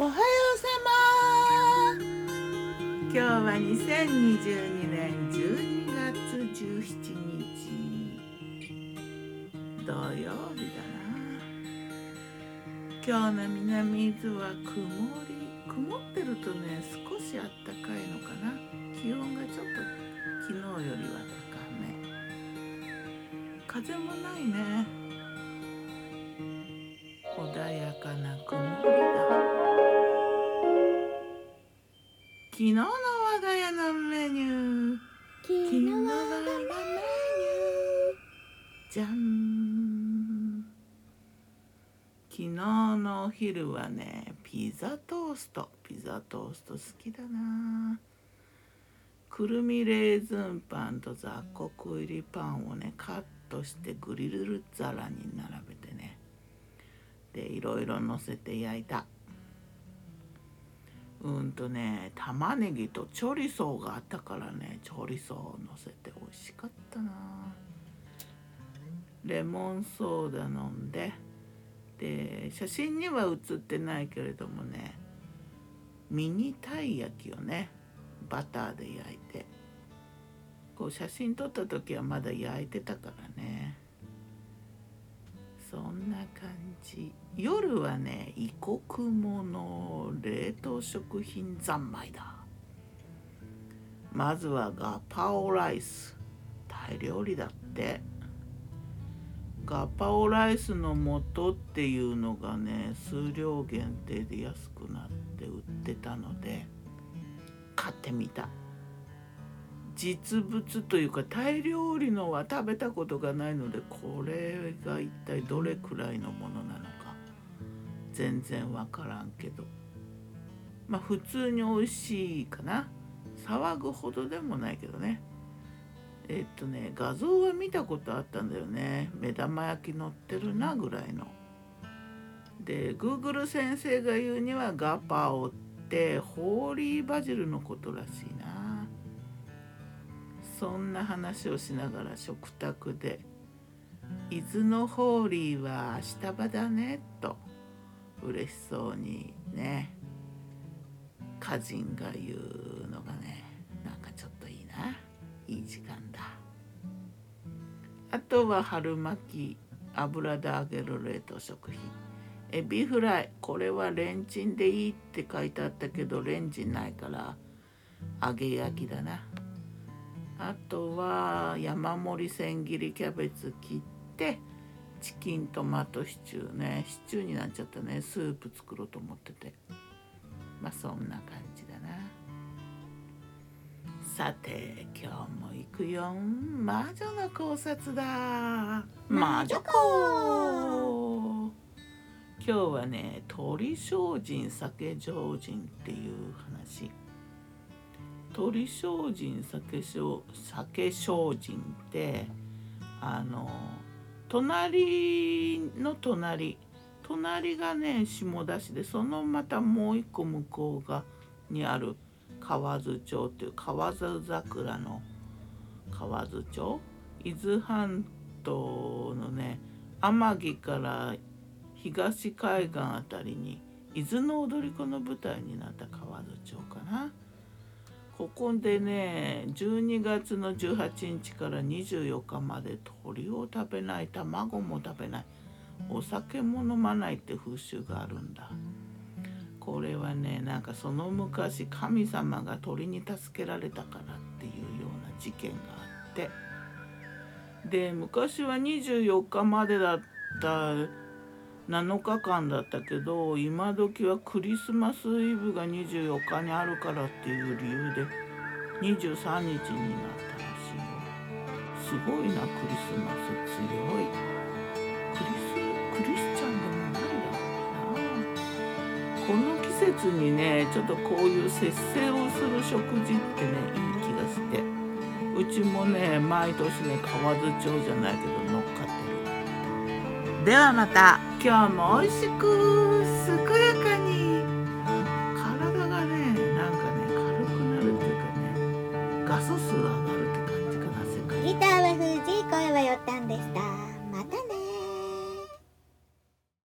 おはようさま。今日は2022年12月17日土曜日だな。今日の南伊豆は曇り曇ってるとね少しあったかいのかな。気温がちょっと昨日よりは高め。風もないね。昨日の我が家のメニュー。昨昨日の我が家のメニュー。じゃん昨日のお昼はねピザトースト。ピザトースト好きだな。くるみレーズンパンと雑穀入りパンをねカットしてグリル皿に並べてね。でいろいろ乗せて焼いたうんとね玉ねぎとチョリソーがあったからねチョリソーを乗せて美味しかったな。レモンソーダ飲んで。で写真には写ってないけれどもねミニたい焼きをねバターで焼いて。こう写真撮った時はまだ焼いてたからね。そんな感じ。夜はね異国もの冷凍食品三昧だ。まずはガパオライス。タイ料理だって。ガパオライスの素っていうのがね数量限定で安くなって売ってたので買ってみた。実物というかタイ料理のは食べたことがないのでこれが一体どれくらいのものなのか全然わからんけど。まあ普通に美味しいかな。騒ぐほどでもないけどね。えっとね画像は見たことあったんだよね。目玉焼き乗ってるなぐらいの。で Google 先生が言うにはガパオってホーリーバジルのことらしいな。そんな話をしながら食卓で「伊豆のホーリーは明日場だね」と嬉しそうにね歌人が言うのがねなんかちょっといいな。いい時間だ。あとは春巻き油で揚げる冷凍食品。エビフライこれはレンチンでいいって書いてあったけどレンチンないから揚げ焼きだな。あとは山盛り千切りキャベツ切ってチキントマトシチューね。シチューになっちゃったね。スープ作ろうと思ってて。まあそんな感じだな。さて今日も行くよ。魔女の考察だ。魔女子今日はね鳥精進酒精進っていう話。鳥精進酒精酒精進ってあの隣の隣隣がね下田市でそのまたもう一個向こうがにある河津町っていう河津桜の河津町？伊豆半島のね天城から東海岸あたりに伊豆の踊り子の舞台になった河津町かな。ここでね12月の18日から24日まで鳥を食べない卵も食べないお酒も飲まないって風習があるんだ。これはねなんかその昔神様が鳥に助けられたからっていうような事件があって。で昔は24日までだった7日間だったけど今時はクリスマスイブが24日にあるからっていう理由で23日になったらしいよ。すごいなクリスマス強い。クリスクリスチャンでもないだろうな。この季節にねちょっとこういう節制をする食事ってねいい気がして。うちもね毎年ね河津町じゃないけど乗っかってる。ではまた。今日も美味しく健やかに。体がねなんかね軽くなるっていうかねガソ数上がるって感じかな世界。ギターは藤井声はよったんでした。